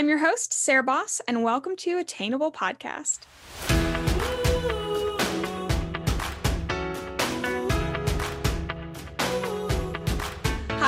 I'm your host, Sarah Boss, and welcome to Attainable Podcast.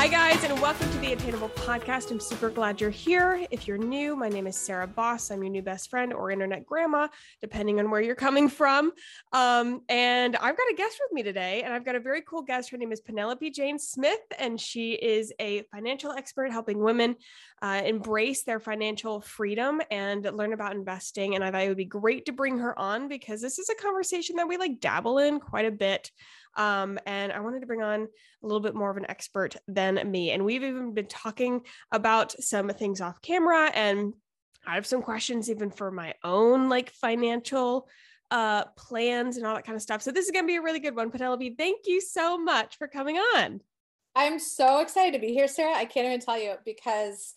Hi, guys, and welcome to the Attainable Podcast. I'm super glad you're here. If you're new, my name is Sarah Boss. I'm your new best friend or internet grandma, depending on where you're coming from. Um, and I've got a guest with me today, and I've got a very cool guest. Her name is Penelope Jane Smith, and she is a financial expert helping women uh, embrace their financial freedom and learn about investing. And I thought it would be great to bring her on because this is a conversation that we like dabble in quite a bit. Um, and I wanted to bring on a little bit more of an expert than me. And we've even been talking about some things off camera. And I have some questions even for my own like financial uh, plans and all that kind of stuff. So this is going to be a really good one. Penelope, thank you so much for coming on. I'm so excited to be here, Sarah. I can't even tell you because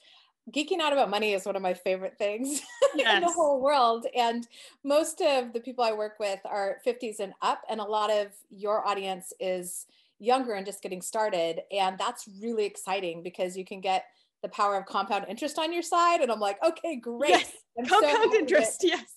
geeking out about money is one of my favorite things yes. in the whole world. And most of the people I work with are 50s and up, and a lot of your audience is younger and just getting started. And that's really exciting because you can get the power of compound interest on your side. And I'm like, okay, great. Yes. compound so interest, that, yes.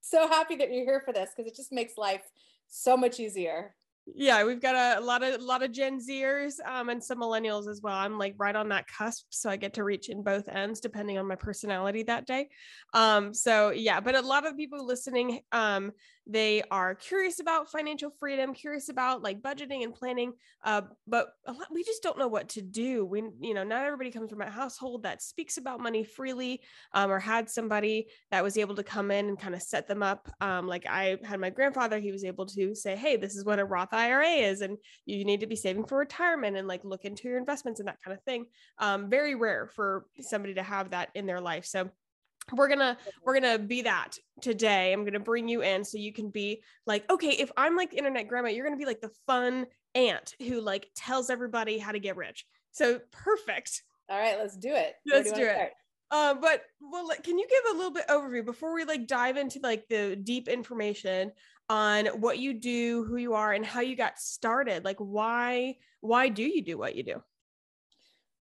So happy that you're here for this because it just makes life so much easier yeah we've got a, a, lot of a lot of gen zers um, and some millennials as well. I'm like right on that cusp so i get to reach in both ends depending on my personality that day. Um, so yeah but a lot of people listening um, they are curious about financial freedom curious about like budgeting and planning uh, but a lot, we just don't know what to do. We you know not everybody comes from a household that speaks about money freely um, or had somebody that was able to come in and kind of set them up. Um, like i had my grandfather he was able to say hey this is what a roth ira is and you need to be saving for retirement and like look into your investments and that kind of thing um, very rare for somebody to have that in their life. So we're gonna we're gonna be that today. I'm gonna bring you in so you can be like okay if i'm like internet grandma you're gonna be like the fun aunt who like tells everybody how to get rich. So perfect. All right let's do it. Let's do, do it. uh, but well can you give a little bit overview before we like dive into like the deep information on what you do who you are and how you got started like why why do you do what you do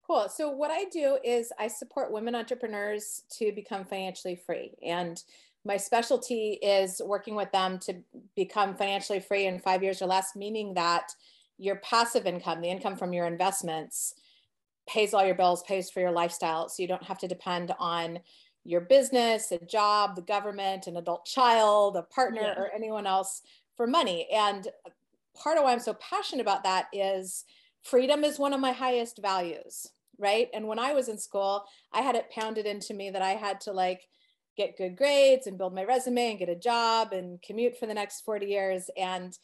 Cool. So, what I do is I support women entrepreneurs to become financially free. And my specialty is working with them to become financially free in five years or less, meaning that your passive income, the income from your investments, pays all your bills, pays for your lifestyle. So, you don't have to depend on your business, a job, the government, an adult child, a partner, yeah. or anyone else for money. And part of why I'm so passionate about that is freedom is one of my highest values right and when i was in school i had it pounded into me that i had to like get good grades and build my resume and get a job and commute for the next 40 years and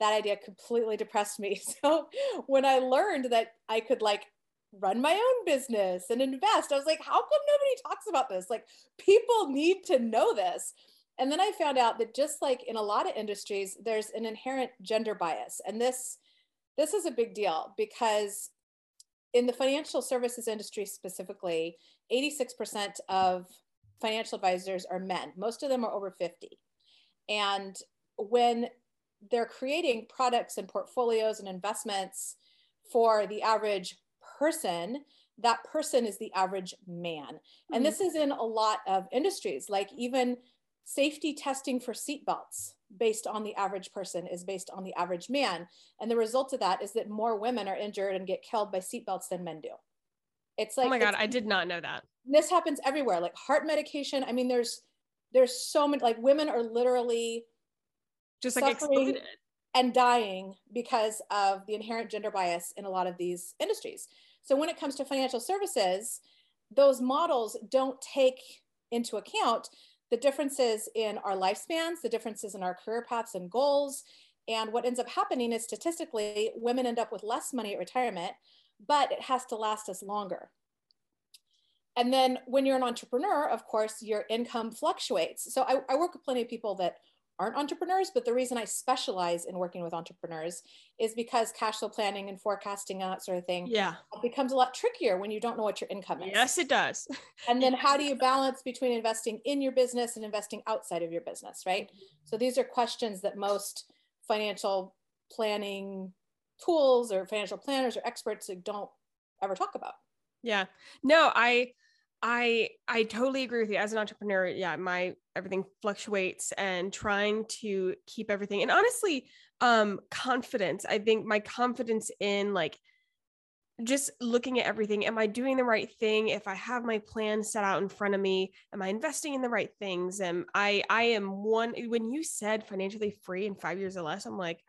that idea completely depressed me so when i learned that i could like run my own business and invest. I was like how come nobody talks about this? Like people need to know this. And then i found out that just like in a lot of industries there's an inherent gender bias. And this this is a big deal because in the financial services industry specifically 86% of financial advisors are men. Most of them are over 50 and when they're creating products and portfolios and investments for the average person that person is the average man mm-hmm. and this is in a lot of industries like even safety testing for seatbelts based on the average person is based on the average man. And the result of that is that more women are injured and get killed by seatbelts than men do. It's like, oh my God, I did not know that. This happens everywhere, like heart medication. I mean, there's, there's so many, like women are literally just like exploded and dying because of the inherent gender bias in a lot of these industries. So when it comes to financial services, those models don't take into account the differences in our lifespans, the differences in our career paths and goals. And what ends up happening is statistically, women end up with less money at retirement, but it has to last us longer. And then when you're an entrepreneur, of course, your income fluctuates. So I, I work with plenty of people that aren't entrepreneurs, but the reason I specialize in working with entrepreneurs is because cash flow planning and forecasting and that sort of thing yeah. becomes a lot trickier when you don't know what your income is. Yes, it does. and then how do you balance between investing in your business and investing outside of your business, right? So these are questions that most financial planning tools or financial planners or experts don't ever talk about. Yeah. No, I I I totally agree with you. As an entrepreneur, yeah, my everything fluctuates and trying to keep everything. And honestly, um confidence. I think my confidence in like just looking at everything am i doing the right thing if i have my plan set out in front of me am i investing in the right things and i i am one when you said financially free in 5 years or less i'm like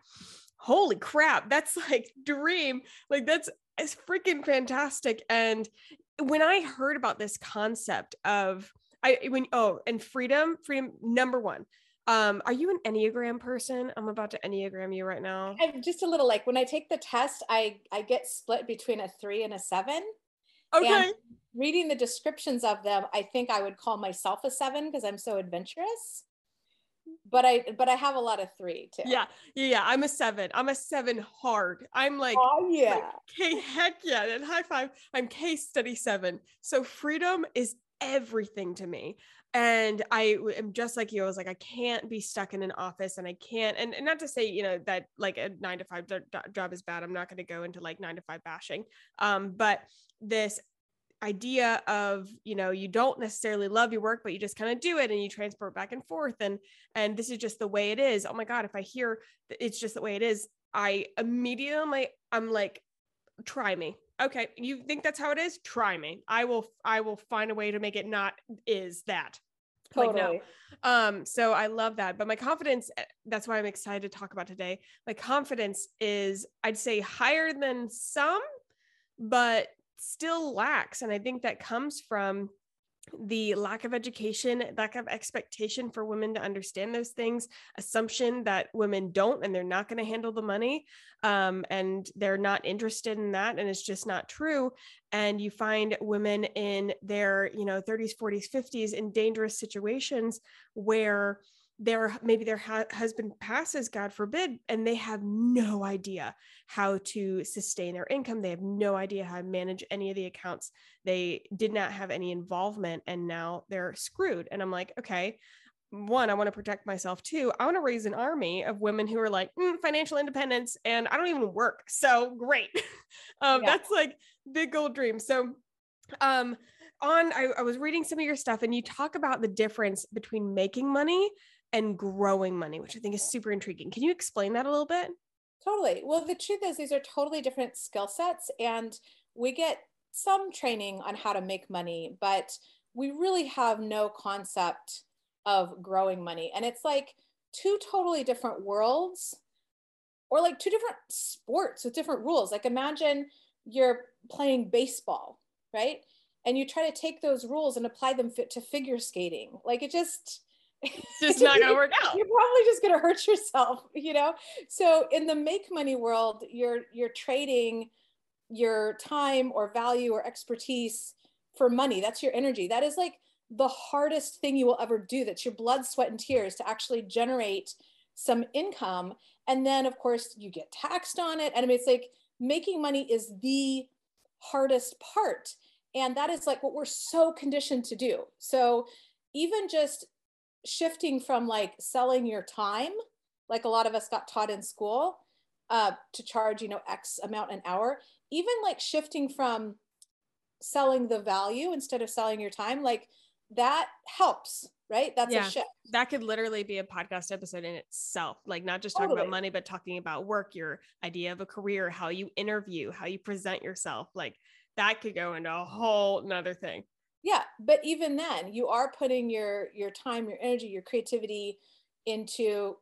holy crap that's like dream like that's it's freaking fantastic and when I heard about this concept of I when oh and freedom, freedom number one. Um, are you an Enneagram person? I'm about to Enneagram you right now. I'm just a little like when I take the test, I I get split between a three and a seven. Okay. And reading the descriptions of them, I think I would call myself a seven because I'm so adventurous but I but I have a lot of three too. Yeah, yeah, I'm a seven. I'm a seven hard. I'm like, oh yeah, like, K heck yeah, and high five. I'm case study seven. So freedom is everything to me. And I am just like you. I was like, I can't be stuck in an office, and I can't. And, and not to say, you know, that like a nine to five job is bad. I'm not going to go into like nine to five bashing. Um, but this idea of you know you don't necessarily love your work but you just kind of do it and you transport back and forth and and this is just the way it is. Oh my god if i hear it's just the way it is i immediately i'm like try me. Okay you think that's how it is? Try me. I will i will find a way to make it not is that. Totally. like no. Um so i love that but my confidence eh, that's why i'm excited to talk about today. My confidence is i'd say higher than some but still lacks. And I think that comes from the lack of education, lack of expectation for women to understand those things, assumption that women don't and they're not going to handle the money um, and they're not interested in that. And it's just not true. And you find women in their, you know, 30s, 40s, 50s in dangerous situations where their maybe their ha- husband passes god forbid and they have no idea how to sustain their income. They have no idea how to manage any of the accounts. They did not have any involvement and now they're screwed. And i'm like okay one i want to protect myself. Too i want to raise an army of women who are like mm, financial independence and i don't even work. So great. Um, yeah. that's like big goal dream. So um on I, I was reading some of your stuff and you talk about the difference between making money and growing money, which I think is super intriguing. Can you explain that a little bit? Totally. Well, the truth is, these are totally different skill sets, and we get some training on how to make money, but we really have no concept of growing money. And it's like two totally different worlds or like two different sports with different rules. Like imagine you're playing baseball, right? And you try to take those rules and apply them to figure skating. Like it just, it's just not going to work out. You're probably just going to hurt yourself, you know? So in the make money world, you're you're trading your time or value or expertise for money. That's your energy. That is like the hardest thing you will ever do. That's your blood, sweat and tears to actually generate some income and then of course you get taxed on it and I mean it's like making money is the hardest part and that is like what we're so conditioned to do. So even just shifting from like selling your time, like a lot of us got taught in school, uh, to charge, you know, X amount an hour, even like shifting from selling the value instead of selling your time, like that helps, right? That's yeah, a shift. That could literally be a podcast episode in itself. Like not just talking totally. about money, but talking about work, your idea of a career, how you interview, how you present yourself. Like that could go into a whole nother thing yeah but even then you are putting your your time your energy your creativity into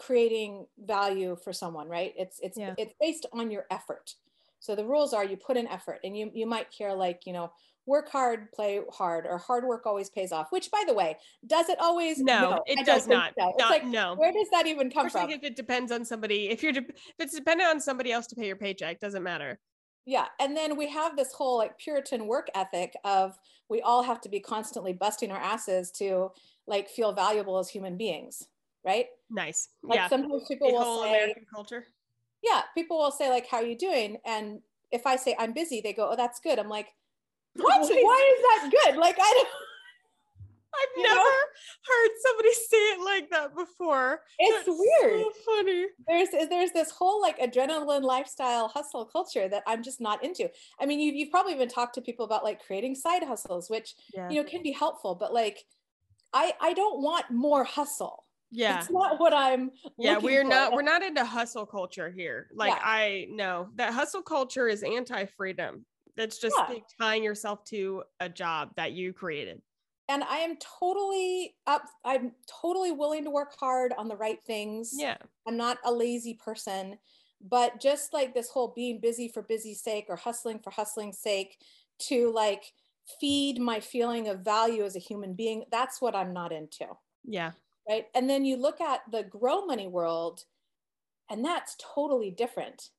creating value for someone right? It's it's yeah. it's based on your effort. So the rules are you put in effort and you you might hear like you know work hard play hard or hard work always pays off which by the way does it always no, no it does not, so. not like, no. where does that even come from? if it depends on somebody. If you're de- if it's dependent on somebody else to pay your paycheck doesn't matter yeah and then we have this whole like puritan work ethic of we all have to be constantly busting our asses to like feel valuable as human beings right? Nice. Like yeah. sometimes people the will say American culture. Yeah people will say like how are you doing? And if i say i'm busy they go oh that's good. I'm like what? Why is that good? Like i don't I've never know? heard somebody say it like that before. It's That's weird. So funny. There's there's this whole like adrenaline lifestyle hustle culture that I'm just not into. I mean, you've you've probably even talked to people about like creating side hustles, which Yeah. you know can be helpful, but like I I don't want more hustle. Yeah. It's not what I'm Yeah, we're for. not we're not into hustle culture here. Like Yeah. I know that hustle culture is anti-freedom. That's just Yeah. tying yourself to a job that you created. And I am totally up I'm totally willing to work hard on the right things. Yeah. I'm not a lazy person, but just like this whole being busy for busy sake or hustling for hustling's sake to like feed my feeling of value as a human being, that's what I'm not into. Yeah. Right. And then you look at the grow money world, and that's totally different.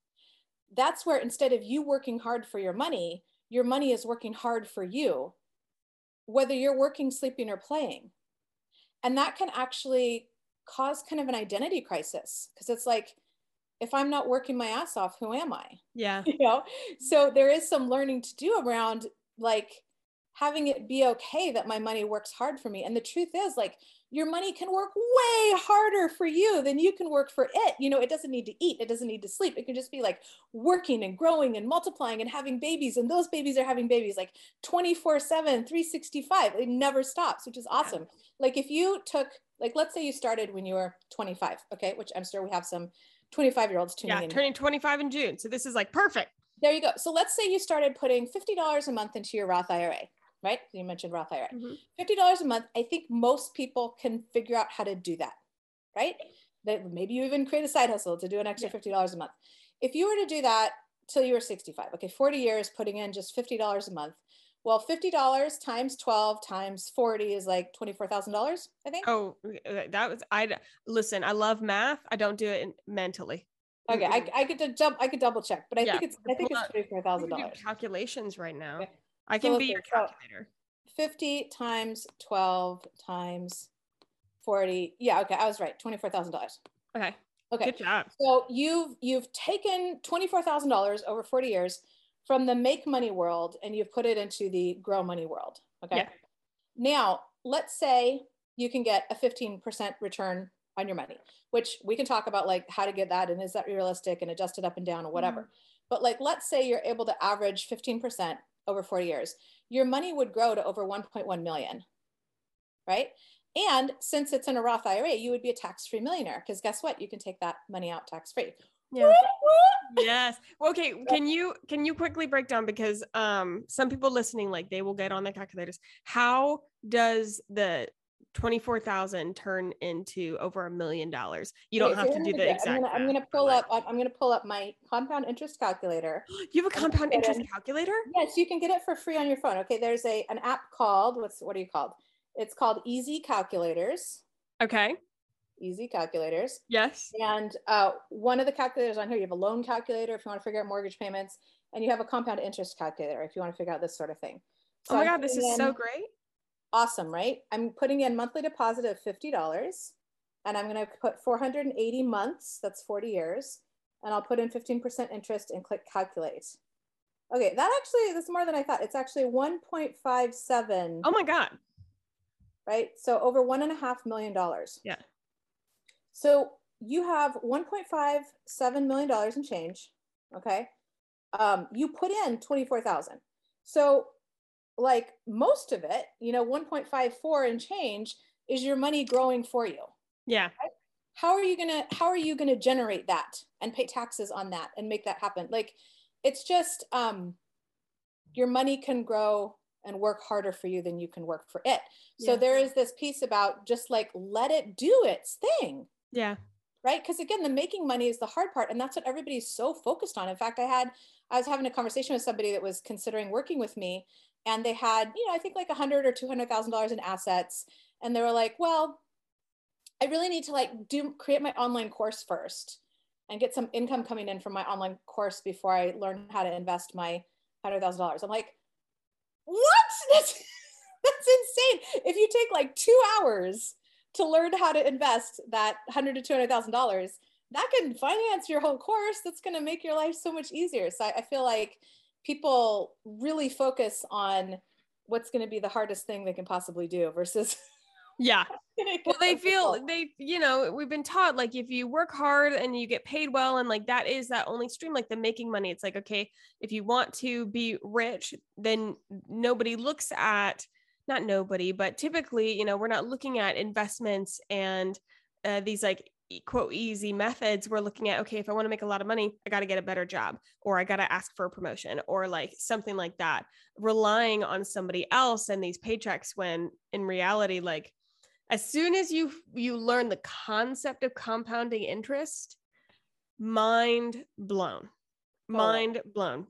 That's where instead of you working hard for your money, your money is working hard for you, whether you're working, sleeping, or playing. And that can actually cause kind of an identity crisis because it's like, if I'm not working my ass off, who am I? Yeah. you know so there is some learning to do around like having it be okay that my money works hard for me and the truth is like your money can work way harder for you than you can work for it you know it doesn't need to eat it doesn't need to sleep it can just be like working and growing and multiplying and having babies and those babies are having babies like 24 7 365 it never stops which is awesome like if you took like let's say you started when you were 25 okay which i'm sure we have some 25 year olds tuning Yeah. in Turning 25 in June. So this is like perfect. there you go. So let's say you started putting $50 a month into your Roth IRA, right? You mentioned Roth IRA. Mhm. $50 a month. I think most people can figure out how to do that, right? That maybe you even create a side hustle to do an extra $50 a month. If you were to do that till you were 65, okay, 40 years putting in just $50 a month. Well, $50 times 12 times 40 is like $24,000, I think. Oh, uh, that was I listen, I love math. I don't do it in, mentally. Okay, I, I could jump, I could double check, but I Yeah, think it's, I think pull it's $24,000. calculations right now. Okay. I can let's be your so- calculator. 50 times 12 times 40 yeah okay i was right $24000 Okay. okay Good job. so you've you've taken $24000 over 40 years from the make money world and you've put it into the grow money world okay Yeah. now let's say you can get a 15% return on your money which we can talk about like how to get that and is that realistic and adjust it up and down or whatever mm-hmm. but like let's say you're able to average 15% over 40 years your money would grow to over 1.1 million right and since it's in a roth ira you would be a tax-free millionaire because guess what you can take that money out tax-free Yeah. yes. Well, okay. Can you can you quickly break down because um some people listening like they will get on their calculators. How does the twenty four thousand turn into over a million dollars? You don't have so to do the exact. I'm gonna, I'm gonna pull up I'm, gonna pull up my compound interest calculator You have a compound interest in- calculator. yes you can get it for free on your phone okay there's a an app called what's what are you called it's called easy calculators Okay. easy calculators Yes. And uh, one of the calculators on here, you have a loan calculator if you want to figure out mortgage payments, and you have a compound interest calculator if you want to figure out this sort of thing. oh my god, this is so great. Awesome, right? I'm putting in monthly deposit of $50 and I'm going to put 480 months, that's 40 years, and I'll put in 15% interest and click calculate. Okay, that actually, that's more than I thought. It's actually 1.57, Oh my god. right? So over one and a half million dollars. Yeah. So you have 1.57 million dollars in change. Okay. Um, you put in 24,000. So like most of it, you know, 1.54 and change is your money growing for you. Yeah. How are you gonna how are you gonna generate that and pay taxes on that and make that happen? Like it's just um your money can grow and work harder for you than you can work for it. So Yeah. there is this piece about just like let it do its thing Yeah. right because again the making money is the hard part and that's what everybody's so focused on in fact i had i was having a conversation with somebody that was considering working with me and they had you know i think like a hundred or two hundred thousand dollars in assets and they were like well i really need to like do create my online course first and get some income coming in from my online course before i learn how to invest my hundred thousand dollars i'm like what that's that's insane if you take like two hours to learn how to invest that hundred to two hundred thousand dollars, that can finance your whole course. That's going to make your life so much easier. So I, I feel like people really focus on what's going to be the hardest thing they can possibly do versus Yeah. well, they feel they, you know, we've been taught like if you work hard and you get paid well, and like that is that only stream, like the making money. It's like, okay, if you want to be rich, then nobody looks at, not nobody, but typically, you know, we're not looking at investments and uh, these like quote easy methods we're looking at okay if i want to make a lot of money i got to get a better job or i got to ask for a promotion or like something like that relying on somebody else and these paychecks when in reality like as soon as you you learn the concept of compounding interest mind blown oh. mind blown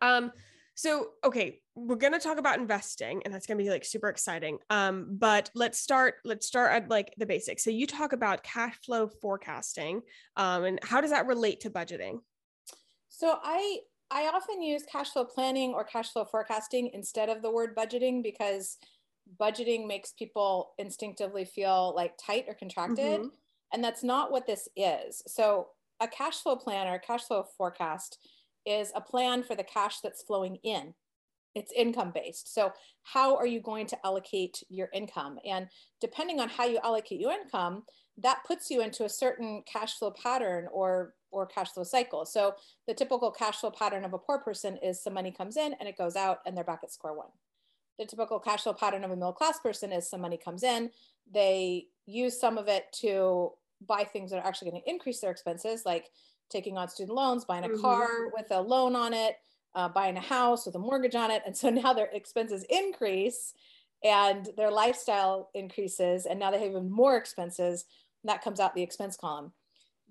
um so okay we're going to talk about investing and that's going to be like super exciting um but let's start let's start at like the basics so you talk about cash flow forecasting um and how does that relate to budgeting so i i often use cash flow planning or cash flow forecasting instead of the word budgeting because budgeting makes people instinctively feel like tight or contracted. Mm-hmm. And that's not what this is. So, a cash flow plan or cash flow forecast is a plan for the cash that's flowing in. It's income based. So, how are you going to allocate your income? And depending on how you allocate your income, that puts you into a certain cash flow pattern or or cash flow cycle. So, the typical cash flow pattern of a poor person is some money comes in and it goes out and they're back at square one the typical cash flow pattern of a middle class person is some money comes in, they use some of it to buy things that are actually going to increase their expenses, like taking on student loans, buying a mm-hmm. car with a loan on it, uh, buying a house with a mortgage on it. And so now their expenses increase and their lifestyle increases, and now they have even more expenses. that comes out the expense column.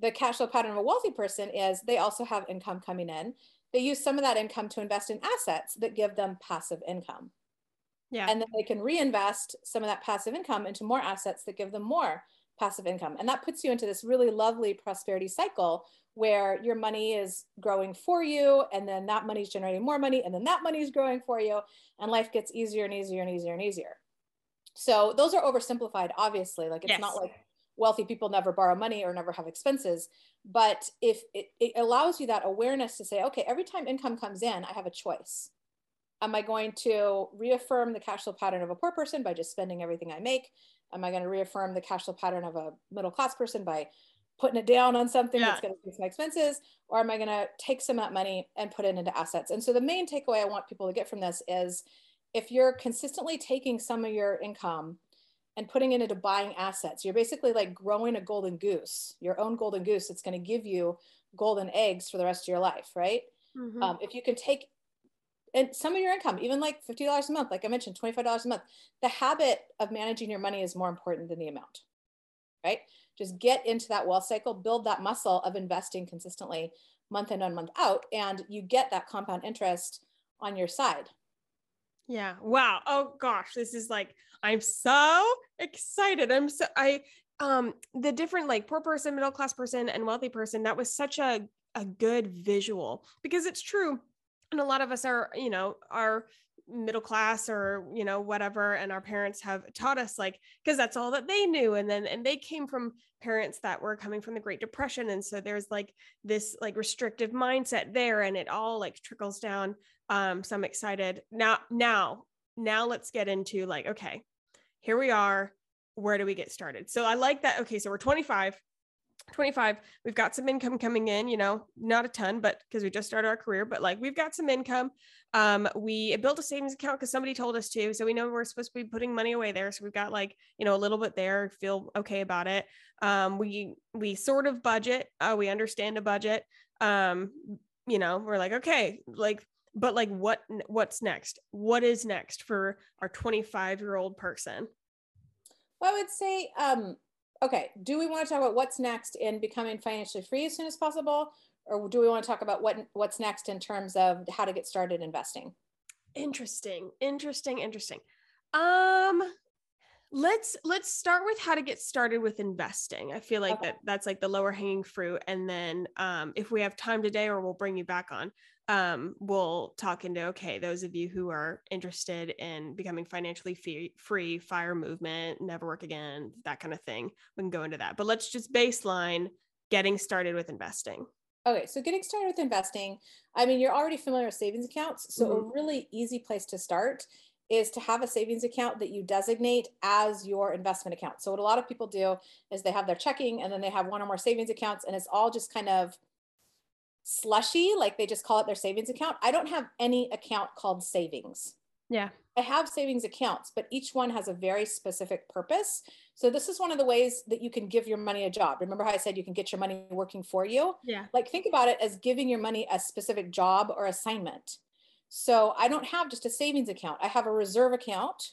The cash flow pattern of a wealthy person is they also have income coming in. They use some of that income to invest in assets that give them passive income. Yeah. And then they can reinvest some of that passive income into more assets that give them more passive income. And that puts you into this really lovely prosperity cycle where your money is growing for you and then that money is generating more money and then that money is growing for you and life gets easier and easier and easier and easier. So those are oversimplified obviously like it's yes. not like wealthy people never borrow money or never have expenses but if it, it allows you that awareness to say okay every time income comes in I have a choice Am I going to reaffirm the cash flow pattern of a poor person by just spending everything I make? Am I going to reaffirm the cash flow pattern of a middle class person by putting it down on something yeah. that's going to increase my expenses? Or am I going to take some of that money and put it into assets? And so the main takeaway I want people to get from this is if you're consistently taking some of your income and putting it into buying assets, you're basically like growing a golden goose, your own golden goose that's going to give you golden eggs for the rest of your life, right? Mm-hmm. Um, if you can take and some of your income, even like $50 a month, like I mentioned, $25 a month, the habit of managing your money is more important than the amount, right? Just get into that wealth cycle, build that muscle of investing consistently month in and month out, and you get that compound interest on your side. Yeah. Wow. Oh gosh, this is like, I'm so excited. I'm so, I, um, the different like poor person, middle class person, and wealthy person, that was such a, a good visual because it's true and a lot of us are you know are middle class or you know whatever and our parents have taught us like because that's all that they knew and then and they came from parents that were coming from the great depression and so there's like this like restrictive mindset there and it all like trickles down um so i'm excited. Now now now let's get into like okay here we are where do we get started? So i like that okay so we're 25 25 we've got some income coming in you know not a ton but because we just started our career but like we've got some income. Um we built a savings account because somebody told us to so we know we're supposed to be putting money away there so we've got like you know a little bit there feel okay about it. Um we we sort of budget uh, we understand a budget. Um you know we're like okay like but like what what's next? What is next for our 25 year old person? Well, I would say um, okay, do we want to talk about what's next in becoming financially free as soon as possible? Or do we want to talk about what what's next in terms of how to get started investing? Interesting, interesting, interesting. Um, let's let's start with how to get started with investing. I feel like okay. that that's like the lower hanging fruit, and then um, if we have time today, or we'll bring you back on, um, we'll talk into okay, those of you who are interested in becoming financially free, free, fire movement, never work again, that kind of thing. We can go into that. But let's just baseline getting started with investing. Okay, so getting started with investing, I mean, you're already familiar with savings accounts. So, mm-hmm. a really easy place to start is to have a savings account that you designate as your investment account. So what a lot of people do is they have their checking and then they have one or more savings accounts and it's all just kind of slushy, like they just call it their savings account. I don't have any account called savings. Yeah. I have savings accounts, but each one has a very specific purpose. So this is one of the ways that you can give your money a job. Remember how I said you can get your money working for you? Yeah. Like think about it as giving your money a specific job or assignment. So I don't have just a savings account. I have a reserve account.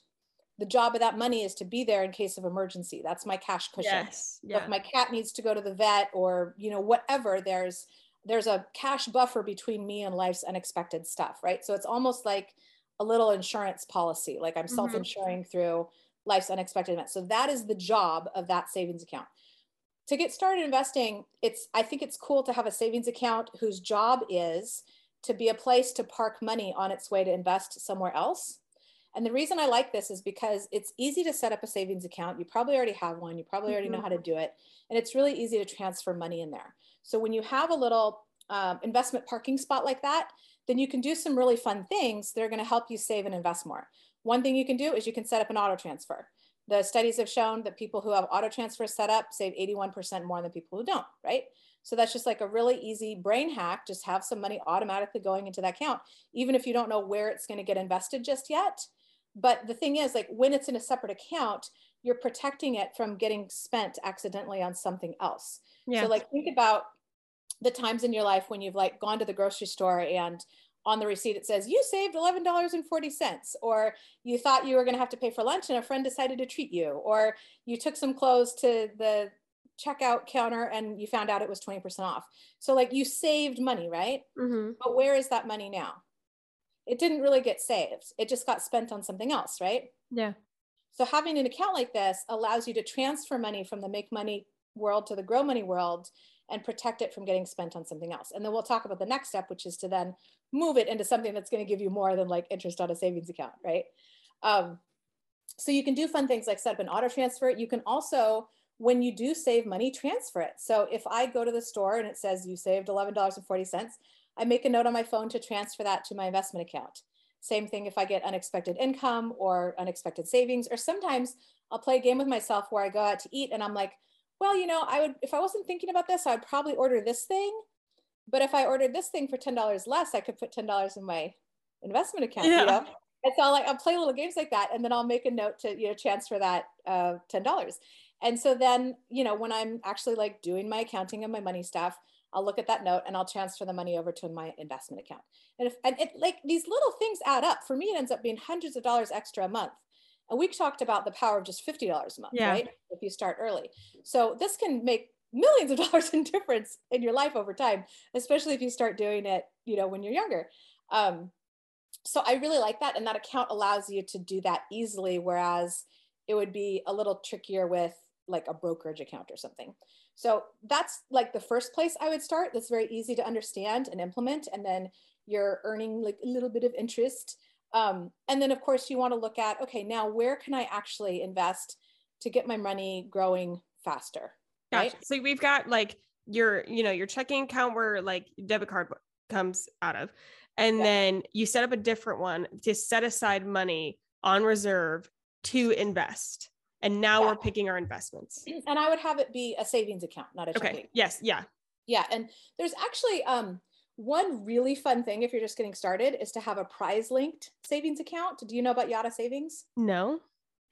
The job of that money is to be there in case of emergency. That's my cash cushion. Yes. Yeah. If my cat needs to go to the vet or, you know, whatever, there's there's a cash buffer between me and life's unexpected stuff, right? So it's almost like a little insurance policy, like I'm mm-hmm. self-insuring through life's unexpected events. So that is the job of that savings account. To get started investing, it's I think it's cool to have a savings account whose job is to be a place to park money on its way to invest somewhere else. And the reason I like this is because it's easy to set up a savings account. You probably already have one, you probably already know mm-hmm. how to do it. And it's really easy to transfer money in there. So when you have a little um, investment parking spot like that, then you can do some really fun things that are going to help you save and invest more. One thing you can do is you can set up an auto transfer. The studies have shown that people who have auto transfer set up save 81% more than people who don't, right? So that's just like a really easy brain hack. Just have some money automatically going into that account, even if you don't know where it's going to get invested just yet. But the thing is, like when it's in a separate account, you're protecting it from getting spent accidentally on something else. Yeah. So like think about the times in your life when you've like gone to the grocery store and on the receipt it says you saved $11.40 or you thought you were going to have to pay for lunch and a friend decided to treat you or you took some clothes to the checkout counter and you found out it was 20% off. So like you saved money, right? Mm-hmm. But where is that money now? It didn't really get saved. It just got spent on something else, right? Yeah. So having an account like this allows you to transfer money from the make money world to the grow money world and protect it from getting spent on something else. And then we'll talk about the next step, which is to then move it into something that's going to give you more than like interest on a savings account, right? Um, so you can do fun things like set up an auto transfer. You can also when you do save money, transfer it. So if I go to the store and it says you saved $11.40, I make a note on my phone to transfer that to my investment account. Same thing if I get unexpected income or unexpected savings, or sometimes I'll play a game with myself where I go out to eat and I'm like, well, you know, I would, if I wasn't thinking about this, I'd probably order this thing. But if I ordered this thing for $10 less, I could put $10 in my investment account, yeah. you know? And so I'll like, I'll play little games like that. And then I'll make a note to, you know, transfer that uh, $10. And so then, you know, when I'm actually like doing my accounting and my money stuff, I'll look at that note and I'll transfer the money over to my investment account. And if and it like these little things add up. For me, it ends up being hundreds of dollars extra a month. And we talked about the power of just $50 a month, yeah. right? If you start early. So this can make millions of dollars in difference in your life over time, especially if you start doing it, you know, when you're younger. Um, so I really like that. And that account allows you to do that easily, whereas it would be a little trickier with like a brokerage account or something. So that's like the first place I would start. That's very easy to understand and implement. And then you're earning like a little bit of interest. Um, and then of course you want to look at, okay, now where can I actually invest to get my money growing faster? Right. Gotcha. So we've got like your, you know, your checking account where like debit card comes out of, and yeah. then you set up a different one to set aside money on reserve to invest and now yeah. we're picking our investments. And i would have it be a savings account not a checking. Okay yes. Yeah. Yeah. And there's actually um one really fun thing if you're just getting started is to have a prize linked savings account. Do you know about Yotta savings? No.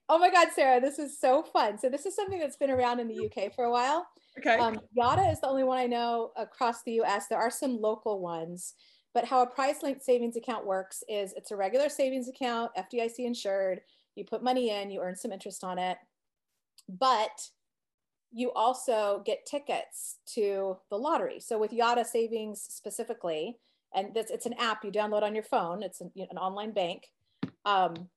Oh my god sarah this is so fun. So this is something that's been around in the uk for a while. Okay. Um, Yotta is the only one i know across the us there are some local ones but how a prize linked savings account works is it's a regular savings account fdic insured you put money in, you earn some interest on it, but you also get tickets to the lottery. So with Yotta Savings specifically, and this, it's an app you download on your phone. It's an, an online bank. Um,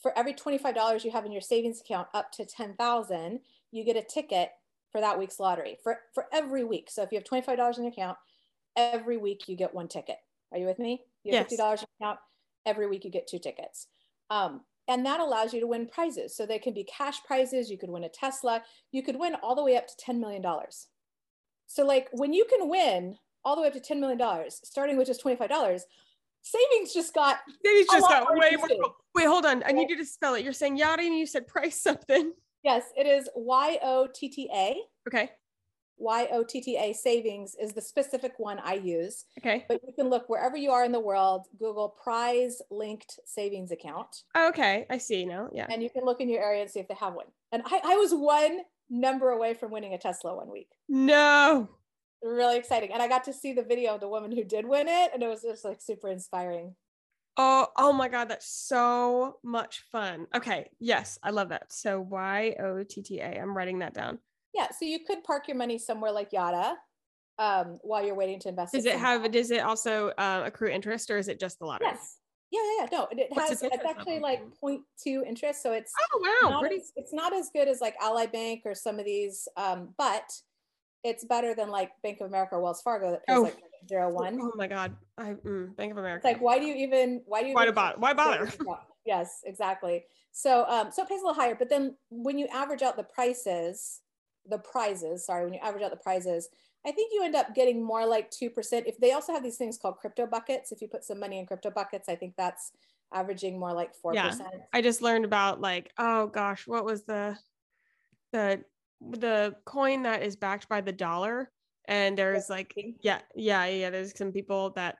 for every $25 you have in your savings account up to 10,000, you get a ticket for that week's lottery for, for every week. So if you have $25 in your account, every week you get one ticket. Are you with me? You have yes. $50 in your account, every week you get two tickets. Um, and that allows you to win prizes. So they can be cash prizes. You could win a Tesla. You could win all the way up to $10 million. So, like, when you can win all the way up to $10 million, starting with just $25, savings just got Savings just got way more. Wait, hold on. I need you to spell it. You're saying yada and you said price something. yes it is y-o-t-t-a Okay. Y-o-t-t-a savings is the specific one i use Okay. but you can look wherever you are in the world google prize linked savings account Okay. I see now. Yeah. and you can look in your area and see if they have one and i, I was one number away from winning a tesla one week No. really exciting and i got to see the video of the woman who did win it and it was just like super inspiring Oh, oh my God, that's so much fun. Okay, yes, I love that. So Y O T T A. I'm writing that down. Yeah so you could park your money somewhere like Yotta um, while you're waiting to invest Does it have? Does it also uh, accrue interest, or is it just the lottery? yes yeah yeah, yeah. no it What's has its it's actually like 0.2 interest so it's Oh wow, pretty. as, it's not as good as like ally bank or some of these um, but it's better than like bank of america or wells fargo that pays Oh. like Oh my God, I mm, Bank of America. it's like why do you even why do you Why even to why bother? yes exactly so um so it pays a little higher but then when you average out the prices the prizes sorry when you average out the prizes i think you end up getting more like 2% if they also have these things called crypto buckets if you put some money in crypto buckets i think that's averaging more like 4% Yeah. I just learned about like oh gosh, what was the the the coin that is backed by the dollar? And there's like yeah yeah yeah. There's some people that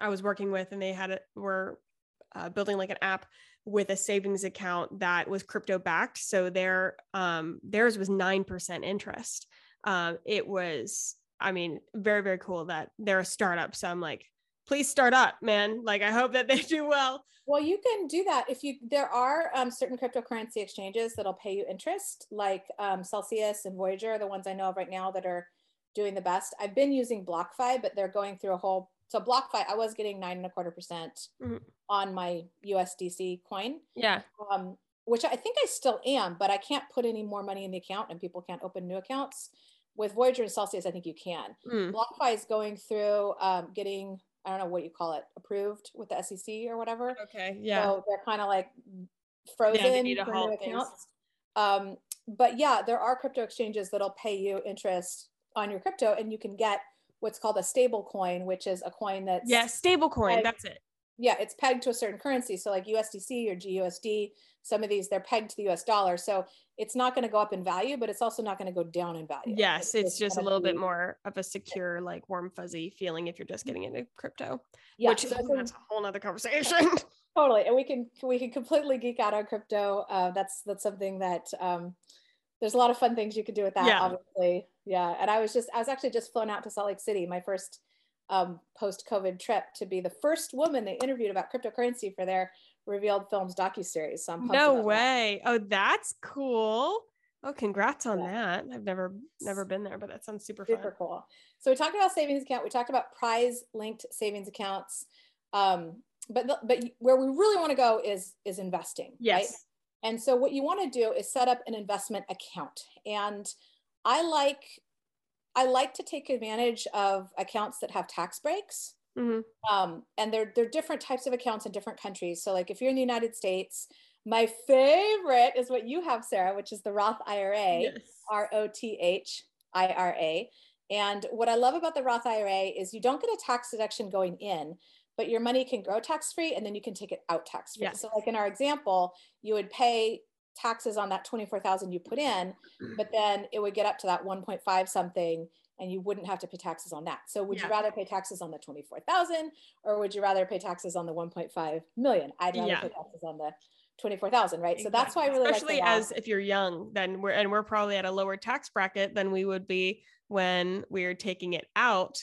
I was working with, and they had it were uh, building like an app with a savings account that was crypto backed. So their um theirs was nine percent interest. Um, it was I mean very very cool that they're a startup. So I'm like, please start up, man. Like I hope that they do well. Well, you can do that if you. There are um, certain cryptocurrency exchanges that'll pay you interest, like um, Celsius and Voyager, the ones I know of right now that are doing the best. I've been using BlockFi, but they're going through a whole. So BlockFi, I was getting nine and a quarter percent Mhm. on my USDC coin, Yeah. um, which I think I still am, but I can't put any more money in the account, and people can't open new accounts. With Voyager and Celsius, I think you can. Mm. BlockFi is going through um, getting. I don't know what you call it, approved with the SEC or whatever. Okay. Yeah. So they're kind of like frozen need to for new halt accounts. Um, but yeah, there are crypto exchanges that'll pay you interest on your crypto, and you can get what's called a stable coin, which is a coin that's yeah. Stable coin. Like- That's it. yeah, it's pegged to a certain currency. So like USDC or GUSD, some of these they're pegged to the US dollar. So it's not going to go up in value, but it's also not going to go down in value. Yes. It's just a little bit more of a secure, like warm, fuzzy feeling if you're just getting into crypto, Yeah, which so it's that's a- whole nother conversation. totally. And we can we can completely geek out on crypto. Uh, that's that's something that um, there's a lot of fun things you could do with that. Yeah. Obviously, yeah. And I was just I was actually just flown out to Salt Lake City, my first um, post-COVID trip, to be the first woman they interviewed about cryptocurrency for their Revealed Films docu series. So I'm no about that. way. Oh, that's cool. Oh, congrats on Yeah. that. I've never never been there, but that sounds super, super fun. cool. So we talked about savings account. We talked about prize linked savings accounts. Um, but the, but where we really want to go is is investing. Right? Yes. And so what you want to do is set up an investment account. And I like I like to take advantage of accounts that have tax breaks. Mhm. Um, and they're they're different types of accounts in different countries. So like if you're in the United States, my favorite is what you have, Sarah, which is the Roth IRA. Yes. R O T H I R A. And what I love about the Roth IRA is you don't get a tax deduction going in, but your money can grow tax free and then you can take it out tax free. Yes. So, like in our example, you would pay taxes on that 24,000 you put in, mm. but then it would get up to that 1.5 something and you wouldn't have to pay taxes on that. So would Yeah. you rather pay taxes on the 24,000 or would you rather pay taxes on the 1.5 million? I'd rather Yeah. pay taxes on the 24,000, right? So that's why I really especially like the Roth. as if you're young, then we're and we're probably at a lower tax bracket than we would be when we're taking it out.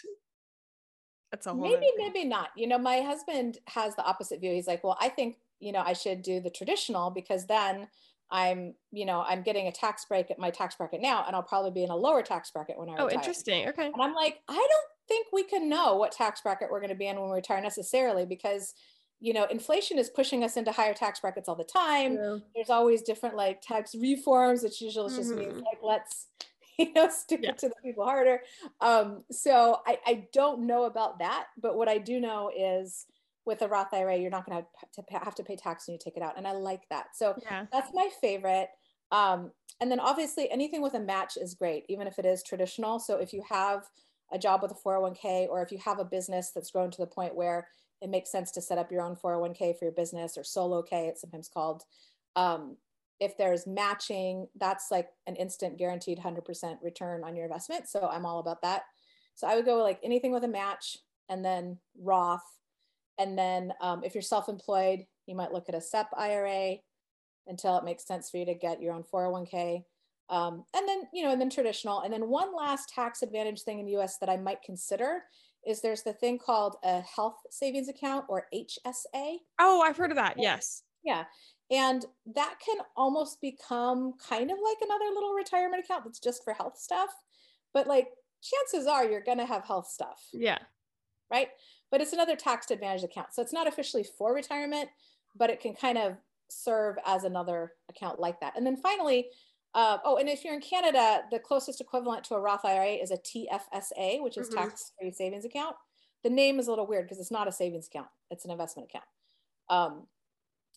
That's a whole maybe maybe not you know my husband has the opposite view he's like well i think you know i should do the traditional because then i'm you know i'm getting a tax break at my tax bracket now and i'll probably be in a lower tax bracket when i Oh, retire. Oh, interesting. Okay. and i'm like i don't think we can know what tax bracket we're going to be in when we retire necessarily because you know inflation is pushing us into higher tax brackets all the time. There's always different like tax reforms. Which usually just means like let's you know stick Yeah. it to the people harder. Um so I, I don't know about that but what i do know is with a roth ira you're not going to have to pay tax when you take it out and i like that so Yeah. that's my favorite um and then obviously anything with a match is great even if it is traditional so if you have a job with a 401k or if you have a business that's grown to the point where it makes sense to set up your own 401k for your business or solo K, it's sometimes called. Um, if there's matching, that's like an instant guaranteed 100% return on your investment. So I'm all about that. So I would go like anything with a match and then Roth. And then um, if you're self employed, you might look at a SEP IRA until it makes sense for you to get your own 401k. Um, and then, you know, and then traditional. And then one last tax advantage thing in the US that I might consider is there's the thing called a health savings account or HSA. Oh, I've heard of that. Yes. Yeah. And that can almost become kind of like another little retirement account that's just for health stuff. But like chances are you're going to have health stuff. Yeah. Right. But it's another tax advantage account. So it's not officially for retirement, but it can kind of serve as another account like that. And then finally, uh, oh, and if you're in Canada, the closest equivalent to a Roth IRA is a TFSA, which is mm-hmm. tax-free savings account. The name is a little weird because it's not a savings account; it's an investment account. Um,